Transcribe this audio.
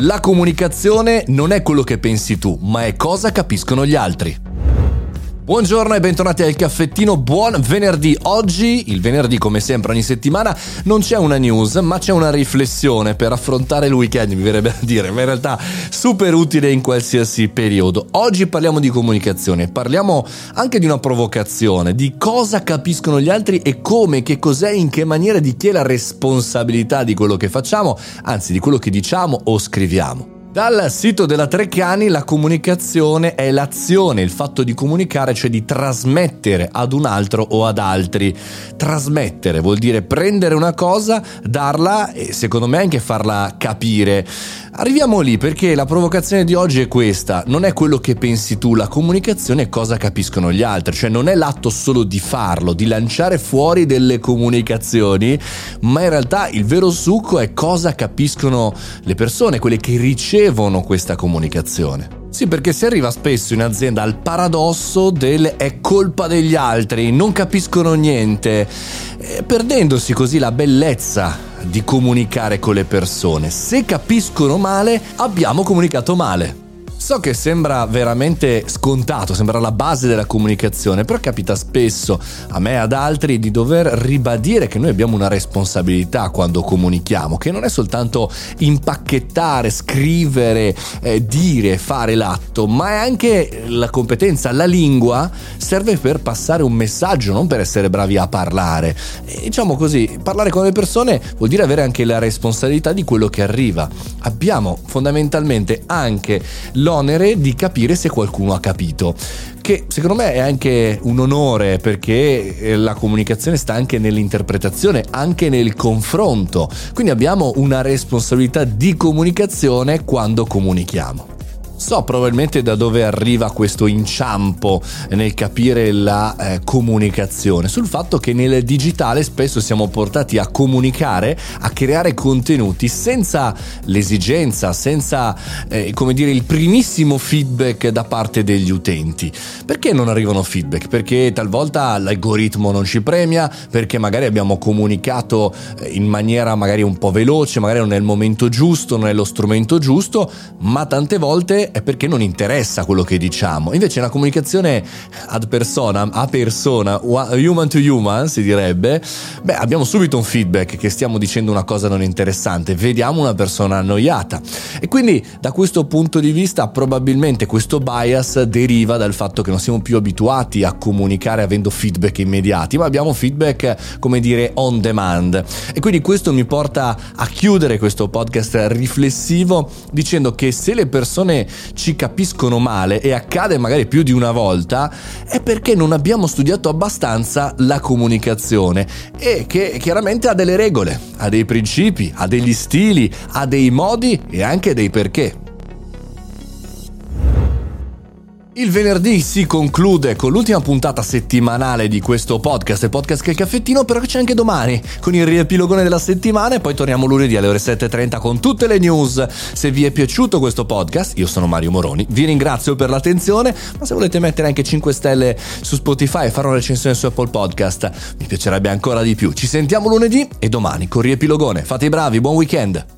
La comunicazione non è quello che pensi tu, ma è cosa capiscono gli altri. Buongiorno e bentornati al caffettino, buon venerdì. Oggi, il venerdì come sempre ogni settimana, non c'è una news, ma c'è una riflessione per affrontare il weekend, mi verrebbe a dire, ma in realtà super utile in qualsiasi periodo. Oggi parliamo di comunicazione, parliamo anche di una provocazione, di cosa capiscono gli altri e come, che cos'è, in che maniera, di chi è la responsabilità di quello che facciamo, anzi di quello che diciamo o scriviamo. Dal sito della Treccani la comunicazione è l'azione, il fatto di comunicare, cioè di trasmettere ad un altro o ad altri. Trasmettere vuol dire prendere una cosa, darla e secondo me anche farla capire. Arriviamo lì perché la provocazione di oggi è questa, non è quello che pensi tu, la comunicazione è cosa capiscono gli altri, cioè non è l'atto solo di farlo, di lanciare fuori delle comunicazioni, ma in realtà il vero succo è cosa capiscono le persone, quelle che ricevono questa comunicazione. Sì, perché si arriva spesso in azienda al paradosso del è colpa degli altri, non capiscono niente, eh, perdendosi così la bellezza di comunicare con le persone. Se capiscono male, abbiamo comunicato male. So che sembra veramente scontato, sembra la base della comunicazione, però capita spesso a me e ad altri di dover ribadire che noi abbiamo una responsabilità quando comunichiamo, che non è soltanto impacchettare, scrivere, eh, dire, fare l'atto, ma è anche la competenza, la lingua serve per passare un messaggio, non per essere bravi a parlare. E, diciamo così, parlare con le persone vuol dire avere anche la responsabilità di quello che arriva. Abbiamo fondamentalmente anche l'onere l'onere di capire se qualcuno ha capito che secondo me è anche un onore perché eh, la comunicazione sta anche nell'interpretazione, anche nel confronto. Quindi abbiamo una responsabilità di comunicazione quando comunichiamo. So probabilmente da dove arriva questo inciampo nel capire la eh, comunicazione, sul fatto che nel digitale spesso siamo portati a comunicare, a creare contenuti senza l'esigenza, senza eh, come dire il primissimo feedback da parte degli utenti. Perché non arrivano feedback? Perché talvolta l'algoritmo non ci premia, perché magari abbiamo comunicato eh, in maniera magari un po' veloce, magari non il momento giusto, non è lo strumento giusto, ma tante volte è perché non interessa quello che diciamo. Invece una comunicazione ad persona, a persona, human to human si direbbe, beh abbiamo subito un feedback che stiamo dicendo una cosa non interessante, vediamo una persona annoiata. E quindi da questo punto di vista probabilmente questo bias deriva dal fatto che non siamo più abituati a comunicare avendo feedback immediati, ma abbiamo feedback come dire on demand. E quindi questo mi porta a chiudere questo podcast riflessivo dicendo che se le persone ci capiscono male e accade magari più di una volta, è perché non abbiamo studiato abbastanza la comunicazione e che chiaramente ha delle regole, ha dei principi, ha degli stili, ha dei modi e anche dei perché. Il venerdì si conclude con l'ultima puntata settimanale di questo podcast, il podcast che è il caffettino, però c'è anche domani con il riepilogone della settimana e poi torniamo lunedì alle ore 7.30 con tutte le news. Se vi è piaciuto questo podcast, io sono Mario Moroni, vi ringrazio per l'attenzione, ma se volete mettere anche 5 stelle su Spotify e fare una recensione su Apple Podcast, mi piacerebbe ancora di più. Ci sentiamo lunedì e domani con riepilogone. Fate i bravi, buon weekend!